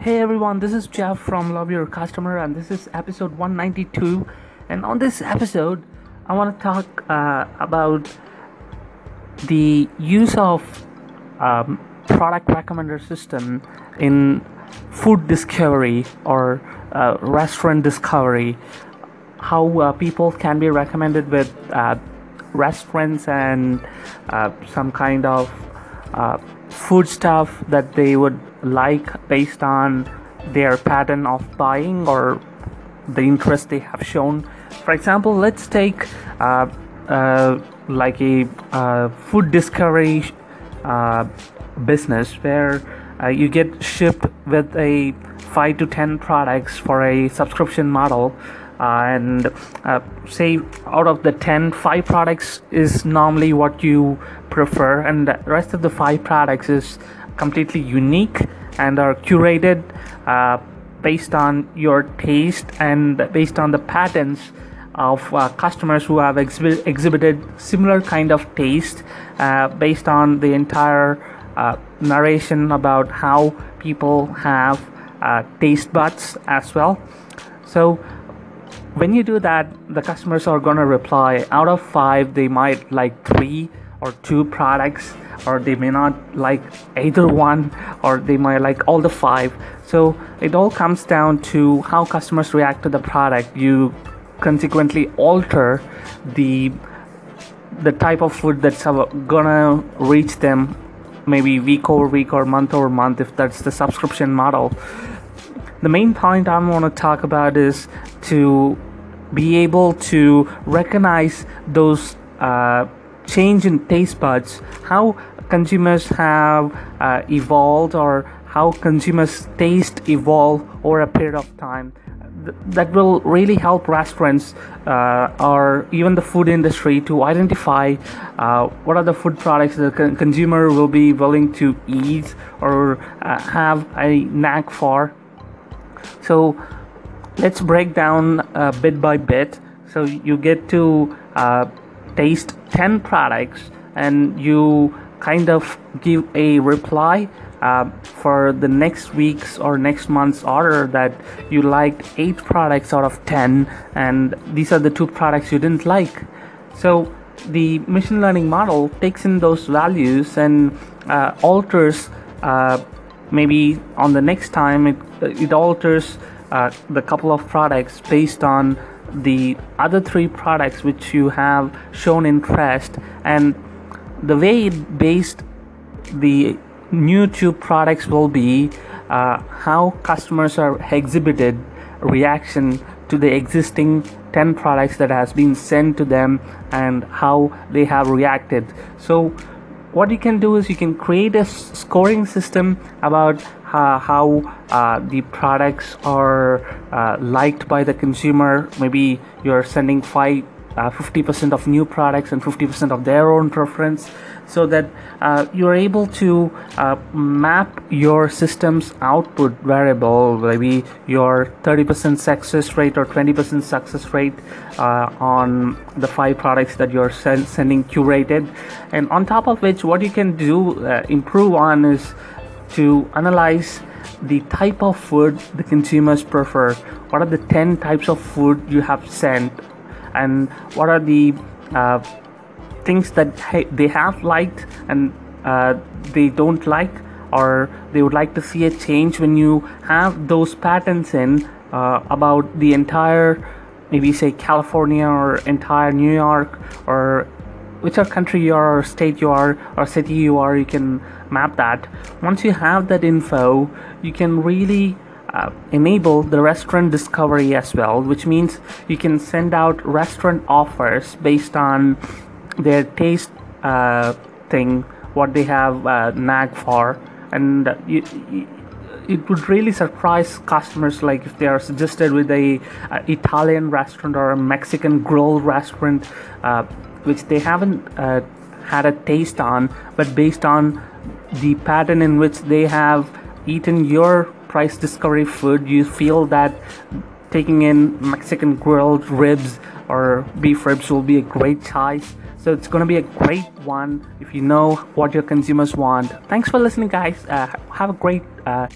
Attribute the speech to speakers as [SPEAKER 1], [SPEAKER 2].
[SPEAKER 1] Hey everyone, this is Jeff from Love Your Customer, and this is episode 192. And on this episode, I want to talk uh, about the use of um, product recommender system in food discovery or uh, restaurant discovery. How uh, people can be recommended with uh, restaurants and uh, some kind of uh, food stuff that they would like based on their pattern of buying or the interest they have shown. For example, let's take uh, uh, like a uh, food discovery uh, business where uh, you get shipped with a 5 to 10 products for a subscription model and uh, say out of the 10 5 products is normally what you prefer and the rest of the 5 products is completely unique and are curated uh, based on your taste and based on the patterns of uh, customers who have exhi- exhibited similar kind of taste uh, based on the entire uh, narration about how people have uh, taste buds as well. So when you do that the customers are going to reply. Out of five they might like three or two products or they may not like either one or they might like all the five. So it all comes down to how customers react to the product. You consequently alter the the type of food that's gonna reach them maybe week over week or month over month if that's the subscription model the main point I want to talk about is to be able to recognize those uh, change in taste buds, how consumers have uh, evolved or how consumers' taste evolve over a period of time. Th- that will really help restaurants uh, or even the food industry to identify uh, what are the food products the con- consumer will be willing to eat or uh, have a knack for. So let's break down uh, bit by bit. So you get to uh, taste 10 products and you kind of give a reply uh, for the next week's or next month's order that you liked 8 products out of 10 and these are the two products you didn't like. So the machine learning model takes in those values and uh, alters uh, maybe on the next time it, it alters uh, the couple of products based on the other three products which you have shown interest. And the way it based the new two products will be uh, how customers are exhibited reaction to the existing 10 products that has been sent to them and how they have reacted. So what you can do is you can create a scoring system about uh, how uh, the products are uh, liked by the consumer. Maybe you're sending five, 50% uh, of new products and 50% of their own preference, so that uh, you're able to uh, map your system's output variable, maybe your 30% success rate or 20% success rate on the five products that you're send- sending curated, and on top of which, what you can do improve on is to analyze the type of food the consumers prefer. What are the 10 types of food you have sent and what are the uh, things that they have liked and uh, they don't like or they would like to see a change when you have those patterns in uh, about the entire maybe say california or entire new york or whichever country you are or state you are or city you are you can map that. Once you have that info you can really uh, enable the restaurant discovery as well which means you can send out restaurant offers based on their taste uh, thing what they have uh, nag for. And you, you, it would really surprise customers like if they are suggested with a, a italian restaurant or a mexican grill restaurant uh, which they haven't uh, had a taste on, but based on the pattern in which they have eaten your price discovery food, you feel that taking in Mexican grilled ribs or beef ribs will be a great choice. So it's going to be a great one if you know what your consumers want. Thanks for listening, guys. Uh, have a great uh,